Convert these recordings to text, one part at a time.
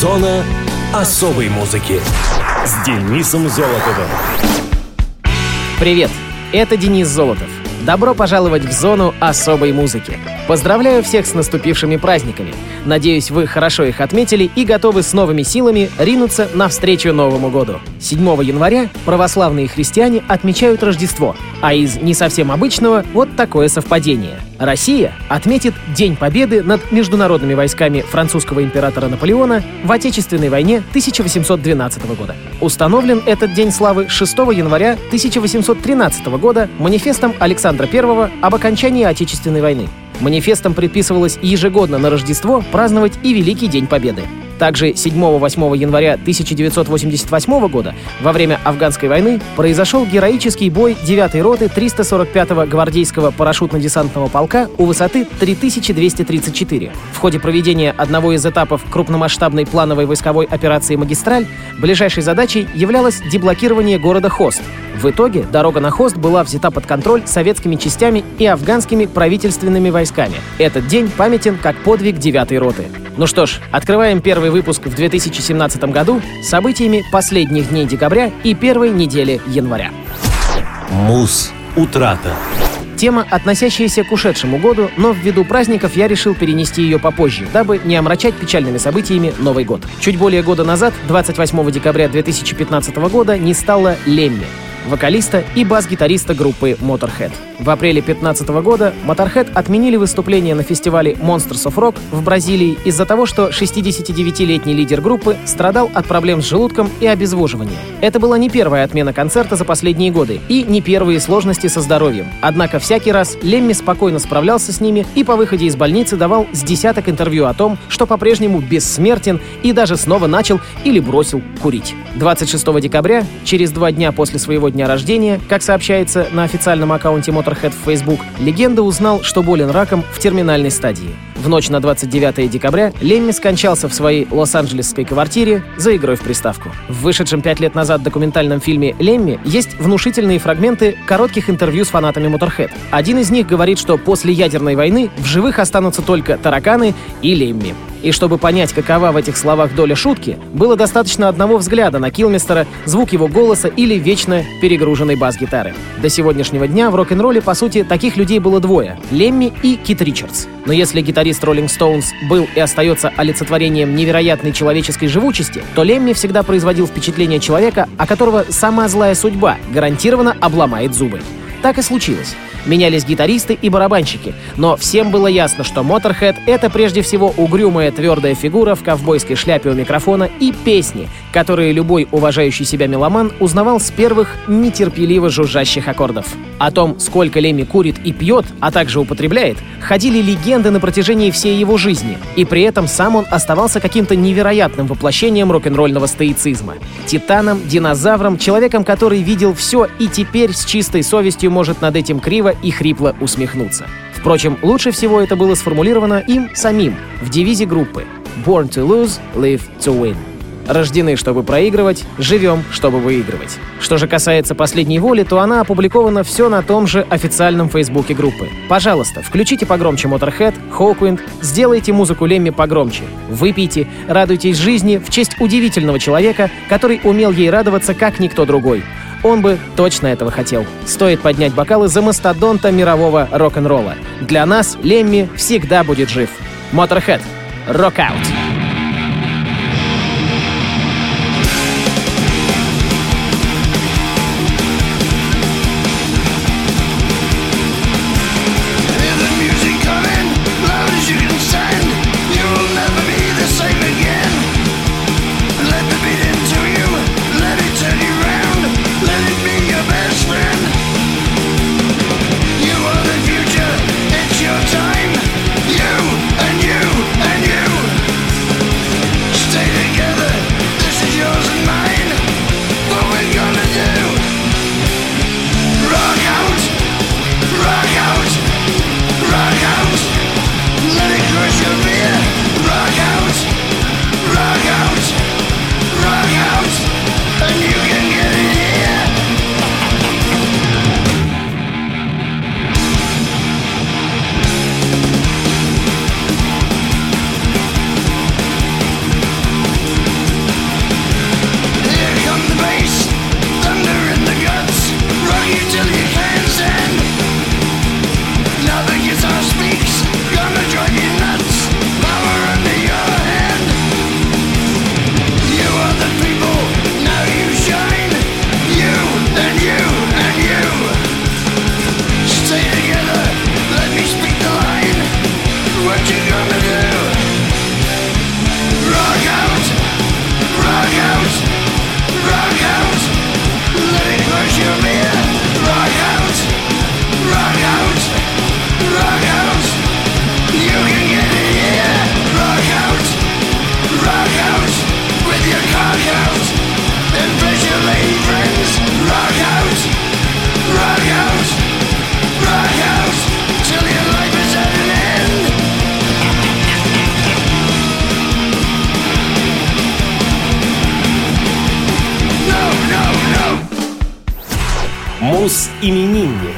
Зона особой музыки с Денисом Золотовым. Привет, это Денис Золотов. Добро пожаловать в зону особой музыки. Поздравляю всех с наступившими праздниками. Надеюсь, вы хорошо их отметили и готовы с новыми силами ринуться навстречу Новому году. 7 января православные христиане отмечают Рождество, а из не совсем обычного вот такое совпадение. Россия отметит День Победы над международными войсками французского императора Наполеона в Отечественной войне 1812 года. Установлен этот День славы 6 января 1813 года манифестом Александра I об окончании Отечественной войны. Манифестом предписывалось ежегодно на Рождество праздновать и Великий День Победы. Также 7-8 января 1988 года, во время афганской войны, произошел героический бой 9-й роты 345-го гвардейского парашютно-десантного полка у высоты 3234. В ходе проведения одного из этапов крупномасштабной плановой войсковой операции «Магистраль» ближайшей задачей являлось деблокирование города Хост. В итоге дорога на Хост была взята под контроль советскими частями и афганскими правительственными войсками. Этот день памятен как подвиг 9-й роты. Ну что ж, открываем первый выпуск в 2017 году событиями последних дней декабря и первой недели января. Муз. Утрата. Тема, относящаяся к ушедшему году, но ввиду праздников я решил перенести ее попозже, дабы не омрачать печальными событиями Новый год. Чуть более года назад, 28 декабря 2015 года, не стало Лемми вокалиста и бас-гитариста группы Motorhead. В апреле 2015 года Motorhead отменили выступление на фестивале Monsters of Rock в Бразилии из-за того, что 69-летний лидер группы страдал от проблем с желудком и обезвоживания. Это была не первая отмена концерта за последние годы и не первые сложности со здоровьем. Однако всякий раз Лемми спокойно справлялся с ними и по выходе из больницы давал с десяток интервью о том, что по-прежнему бессмертен и даже снова начал или бросил курить. 26 декабря, через два дня после своего дня рождения, как сообщается на официальном аккаунте Motorhead в Facebook, легенда узнал, что болен раком в терминальной стадии. В ночь на 29 декабря Лемми скончался в своей лос-анджелесской квартире за игрой в приставку. В вышедшем пять лет назад документальном фильме «Лемми» есть внушительные фрагменты коротких интервью с фанатами Motorhead. Один из них говорит, что после ядерной войны в живых останутся только тараканы и Лемми. И чтобы понять, какова в этих словах доля шутки, было достаточно одного взгляда на Килмистера, звук его голоса или вечно перегруженной бас-гитары. До сегодняшнего дня в рок-н-ролле, по сути, таких людей было двое — Лемми и Кит Ричардс. Но если гитарист Rolling Stones был и остается олицетворением невероятной человеческой живучести, то Лемми всегда производил впечатление человека, о которого сама злая судьба гарантированно обломает зубы. Так и случилось. Менялись гитаристы и барабанщики, но всем было ясно, что Motorhead — это прежде всего угрюмая твердая фигура в ковбойской шляпе у микрофона и песни, которые любой уважающий себя меломан узнавал с первых нетерпеливо жужжащих аккордов. О том, сколько Леми курит и пьет, а также употребляет, ходили легенды на протяжении всей его жизни, и при этом сам он оставался каким-то невероятным воплощением рок-н-ролльного стоицизма. Титаном, динозавром, человеком, который видел все и теперь с чистой совестью может над этим криво и хрипло усмехнуться. Впрочем, лучше всего это было сформулировано им самим в девизе группы «Born to lose, live to win». Рождены, чтобы проигрывать, живем, чтобы выигрывать. Что же касается последней воли, то она опубликована все на том же официальном фейсбуке группы. Пожалуйста, включите погромче Motorhead, Hawkwind, сделайте музыку Лемми погромче, выпейте, радуйтесь жизни в честь удивительного человека, который умел ей радоваться, как никто другой. Он бы точно этого хотел. Стоит поднять бокалы за мастодонта мирового рок-н-ролла. Для нас Лемми всегда будет жив. Motorhead. Rock out. Мус-именинник.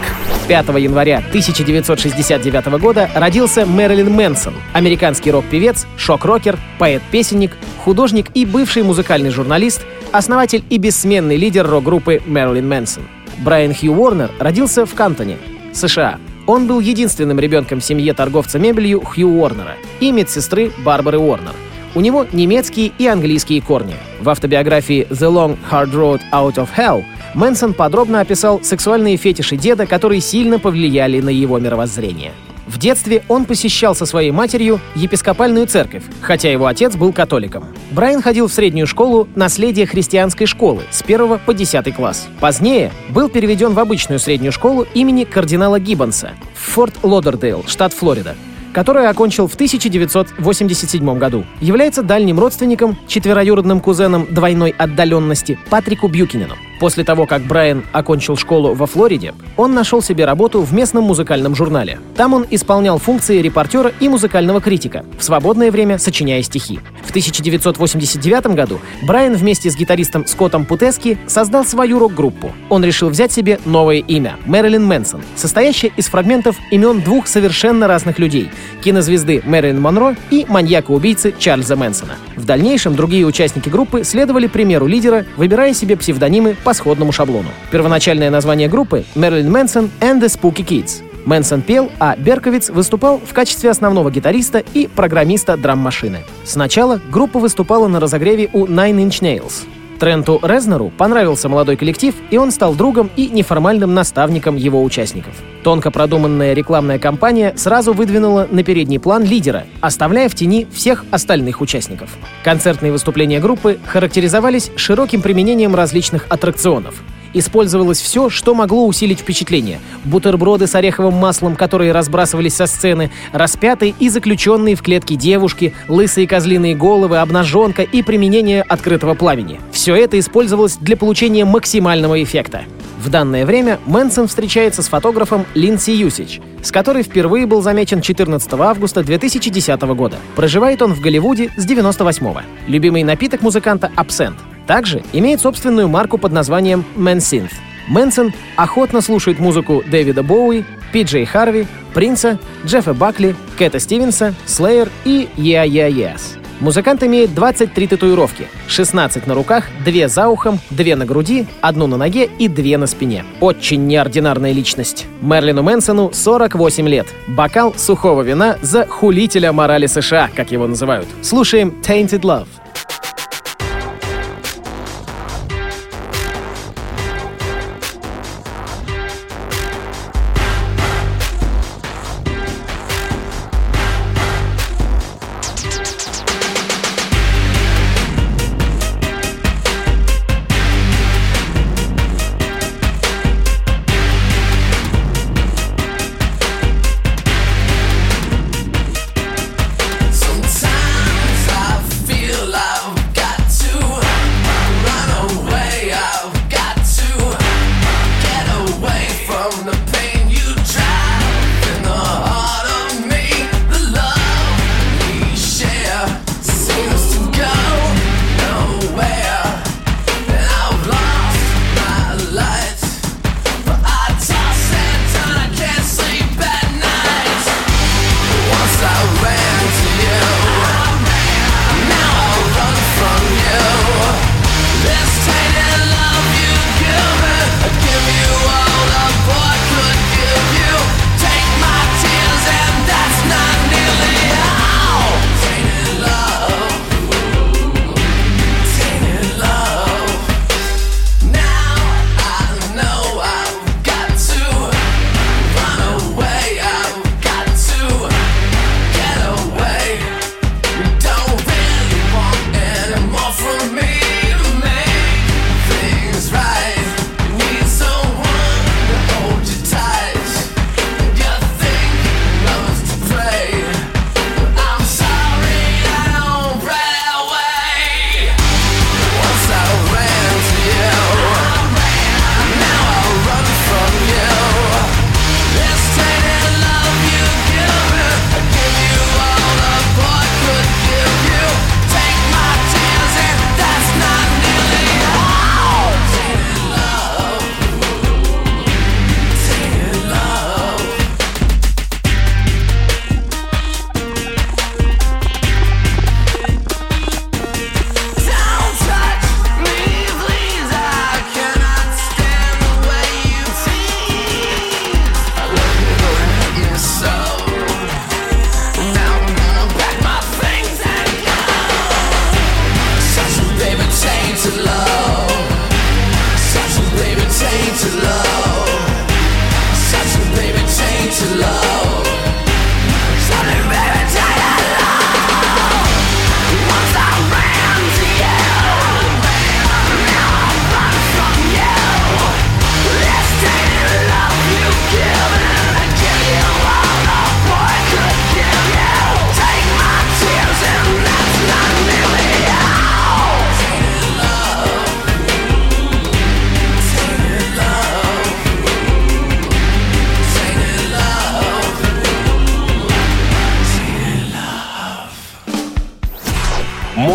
5 января 1969 года родился Мэрилин Мэнсон, американский рок-певец, шок-рокер, поэт-песенник, художник и бывший музыкальный журналист, основатель и бессменный лидер рок-группы Мэрилин Мэнсон. Брайан Хью Уорнер родился в Кантоне, США. Он был единственным ребенком в семье торговца мебелью Хью Уорнера и медсестры Барбары Уорнер. У него немецкие и английские корни. В автобиографии «The Long Hard Road Out of Hell» Мэнсон подробно описал сексуальные фетиши деда, которые сильно повлияли на его мировоззрение. В детстве он посещал со своей матерью епископальную церковь, хотя его отец был католиком. Брайан ходил в среднюю школу «Наследие христианской школы» с 1 по 10 класс. Позднее был переведен в обычную среднюю школу имени кардинала Гиббонса в Форт Лодердейл, штат Флорида которую окончил в 1987 году. Является дальним родственником, четвероюродным кузеном двойной отдаленности Патрику Бьюкинену. После того, как Брайан окончил школу во Флориде, он нашел себе работу в местном музыкальном журнале. Там он исполнял функции репортера и музыкального критика, в свободное время сочиняя стихи. В 1989 году Брайан вместе с гитаристом Скоттом Путески создал свою рок-группу. Он решил взять себе новое имя — Мэрилин Мэнсон, состоящее из фрагментов имен двух совершенно разных людей — кинозвезды Мэрилин Монро и маньяка-убийцы Чарльза Мэнсона. В дальнейшем другие участники группы следовали примеру лидера, выбирая себе псевдонимы по сходному шаблону. Первоначальное название группы — Мэрилин Мэнсон and the Spooky Kids. Мэнсон пел, а Берковиц выступал в качестве основного гитариста и программиста драм-машины. Сначала группа выступала на разогреве у Nine Inch Nails. Тренту Резнеру понравился молодой коллектив, и он стал другом и неформальным наставником его участников. Тонко продуманная рекламная кампания сразу выдвинула на передний план лидера, оставляя в тени всех остальных участников. Концертные выступления группы характеризовались широким применением различных аттракционов — использовалось все, что могло усилить впечатление. Бутерброды с ореховым маслом, которые разбрасывались со сцены, распятые и заключенные в клетки девушки, лысые козлиные головы, обнаженка и применение открытого пламени. Все это использовалось для получения максимального эффекта. В данное время Мэнсон встречается с фотографом Линдси Юсич, с которой впервые был замечен 14 августа 2010 года. Проживает он в Голливуде с 98 -го. Любимый напиток музыканта — абсент. Также имеет собственную марку под названием Mansynth. Мэнсон охотно слушает музыку Дэвида Боуи, Пи Джей Харви, Принца, Джеффа Бакли, Кэта Стивенса, Слеер и Yeah Yeah Yes. Музыкант имеет 23 татуировки, 16 на руках, 2 за ухом, 2 на груди, одну на ноге и 2 на спине. Очень неординарная личность. Мерлину Мэнсону 48 лет. Бокал сухого вина за хулителя морали США, как его называют. Слушаем Tainted Love.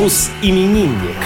Мус-именинник.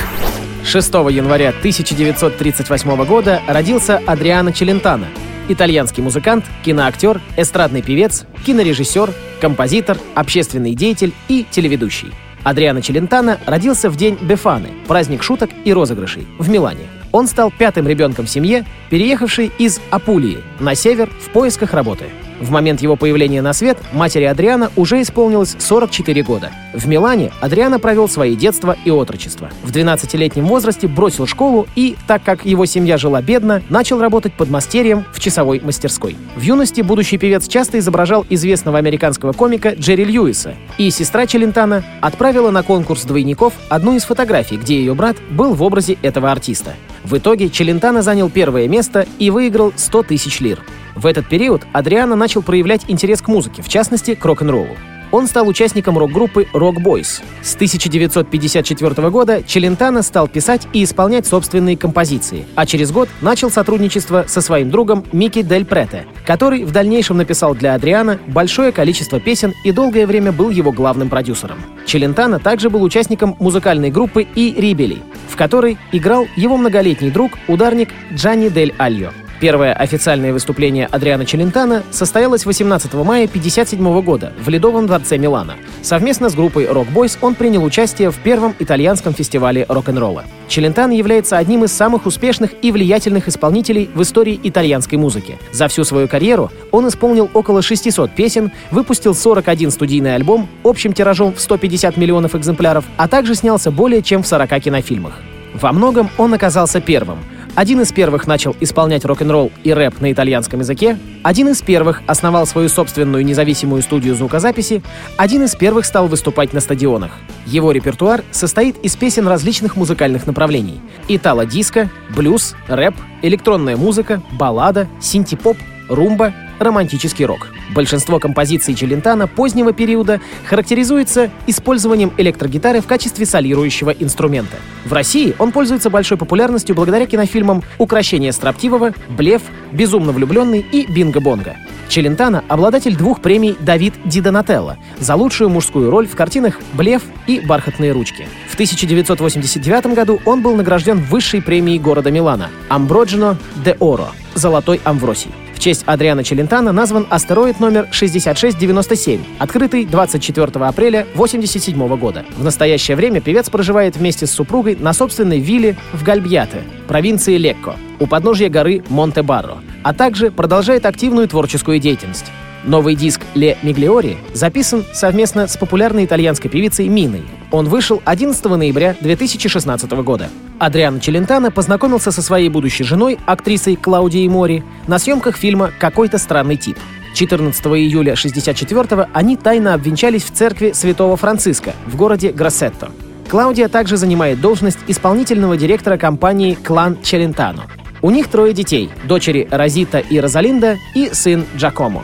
6 января 1938 года родился Адриано Челентано, итальянский музыкант, киноактер, эстрадный певец, кинорежиссер, композитор, общественный деятель и телеведущий. Адриано Челентано родился в день Бефаны, праздник шуток и розыгрышей, в Милане. Он стал пятым ребенком в семье, переехавшей из Апулии на север в поисках работы. В момент его появления на свет матери Адриана уже исполнилось 44 года. В Милане Адриана провел свои детство и отрочество. В 12-летнем возрасте бросил школу и, так как его семья жила бедно, начал работать подмастерьем в часовой мастерской. В юности будущий певец часто изображал известного американского комика Джерри Льюиса, и сестра Челентана отправила на конкурс двойников одну из фотографий, где ее брат был в образе этого артиста. В итоге Челентано занял первое место и выиграл 100 тысяч лир. В этот период Адриано начал проявлять интерес к музыке, в частности, к рок-н-роллу. Он стал участником рок-группы Rock Boys. С 1954 года Челентано стал писать и исполнять собственные композиции, а через год начал сотрудничество со своим другом Микки Дель Прете, который в дальнейшем написал для Адриана большое количество песен и долгое время был его главным продюсером. Челентано также был участником музыкальной группы «И Рибели», в которой играл его многолетний друг, ударник Джанни Дель Альо. Первое официальное выступление Адриана Челентано состоялось 18 мая 1957 года в Ледовом дворце Милана. Совместно с группой Rock Boys он принял участие в первом итальянском фестивале рок-н-ролла. Челентано является одним из самых успешных и влиятельных исполнителей в истории итальянской музыки. За всю свою карьеру он исполнил около 600 песен, выпустил 41 студийный альбом общим тиражом в 150 миллионов экземпляров, а также снялся более чем в 40 кинофильмах. Во многом он оказался первым — один из первых начал исполнять рок-н-ролл и рэп на итальянском языке, один из первых основал свою собственную независимую студию звукозаписи, один из первых стал выступать на стадионах. Его репертуар состоит из песен различных музыкальных направлений — итало-диско, блюз, рэп, электронная музыка, баллада, синти-поп, румба, романтический рок. Большинство композиций Челентана позднего периода характеризуется использованием электрогитары в качестве солирующего инструмента. В России он пользуется большой популярностью благодаря кинофильмам «Укращение строптивого», «Блеф», «Безумно влюбленный» и «Бинго-бонго». Челентано — обладатель двух премий «Давид Ди Донателло» за лучшую мужскую роль в картинах «Блеф» и «Бархатные ручки». В 1989 году он был награжден высшей премией города Милана — «Амброджино де Оро» — «Золотой Амвросий» честь Адриана Челентана назван астероид номер 6697, открытый 24 апреля 1987 года. В настоящее время певец проживает вместе с супругой на собственной вилле в Гальбьяте, провинции Лекко, у подножья горы Монте-Барро, а также продолжает активную творческую деятельность. Новый диск «Ле Миглиори» записан совместно с популярной итальянской певицей Миной. Он вышел 11 ноября 2016 года. Адриано Челентано познакомился со своей будущей женой, актрисой Клаудией Мори, на съемках фильма «Какой-то странный тип». 14 июля 1964 они тайно обвенчались в церкви Святого Франциска в городе Гроссетто. Клаудия также занимает должность исполнительного директора компании «Клан Челентано». У них трое детей — дочери Розита и Розалинда и сын Джакомо.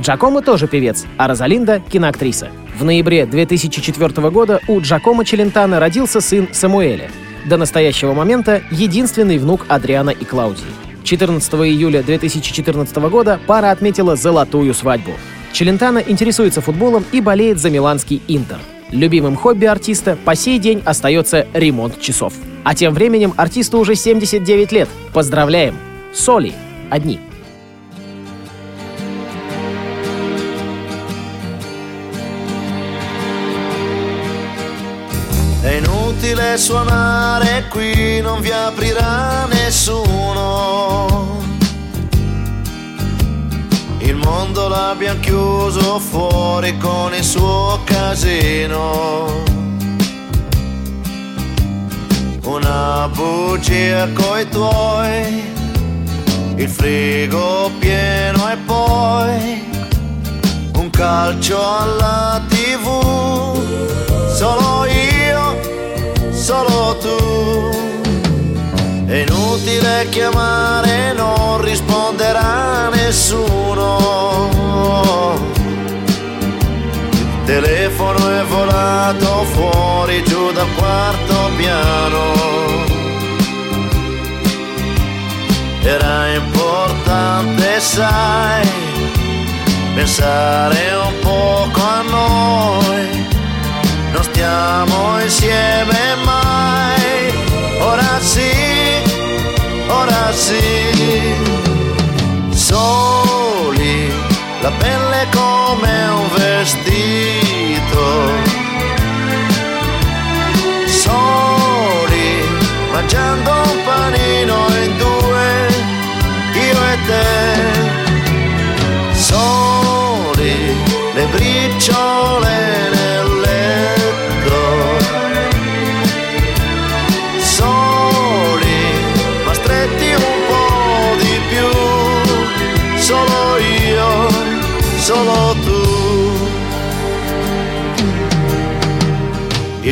Джакомо тоже певец, а Розалинда — киноактриса. В ноябре 2004 года у Джакомо Челентано родился сын Самуэля — до настоящего момента единственный внук Адриана и Клаудии. 14 июля 2014 года пара отметила золотую свадьбу. Челентано интересуется футболом и болеет за миланский Интер. Любимым хобби артиста по сей день остается ремонт часов. А тем временем артисту уже 79 лет. Поздравляем! Соли. Одни. Suonare qui, non vi aprirà nessuno. Il mondo l'abbiamo chiuso fuori con il suo casino. Una bugia coi tuoi, il frigo pieno e poi un calcio alla solo tu. È inutile chiamare, non risponderà nessuno. Il telefono è volato fuori giù dal quarto piano. Era importante, sai, pensare un poco a noi non stiamo insieme mai. Ora sì, ora sì. Soli, la pelle come un vestito.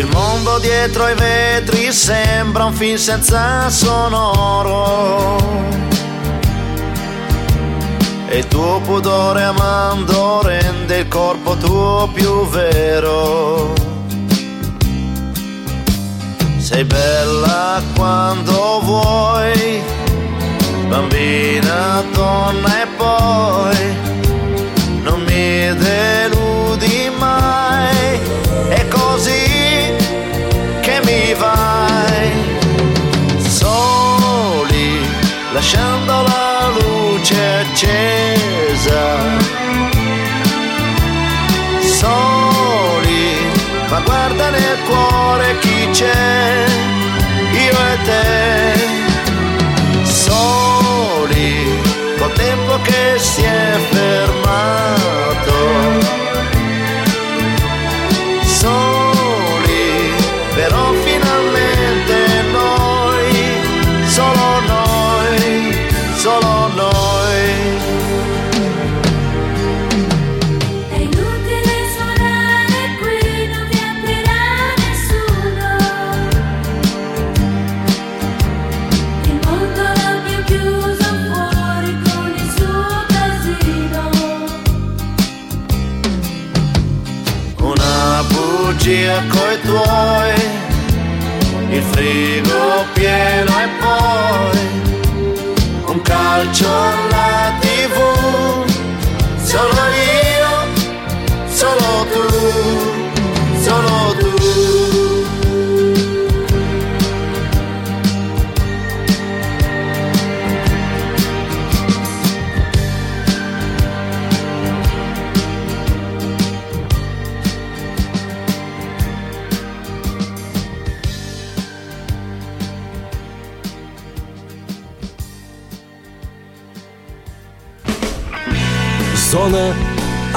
Il mondo dietro ai vetri sembra un film senza sonoro. E il tuo pudore amando rende il corpo tuo più vero. Sei bella quando vuoi, bambina, donna e poi non mi deludi me if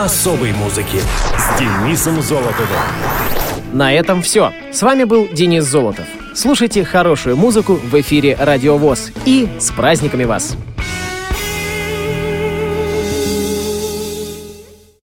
особой музыки с Денисом Золотовым. На этом все. С вами был Денис Золотов. Слушайте хорошую музыку в эфире Радио ВОЗ. И с праздниками вас!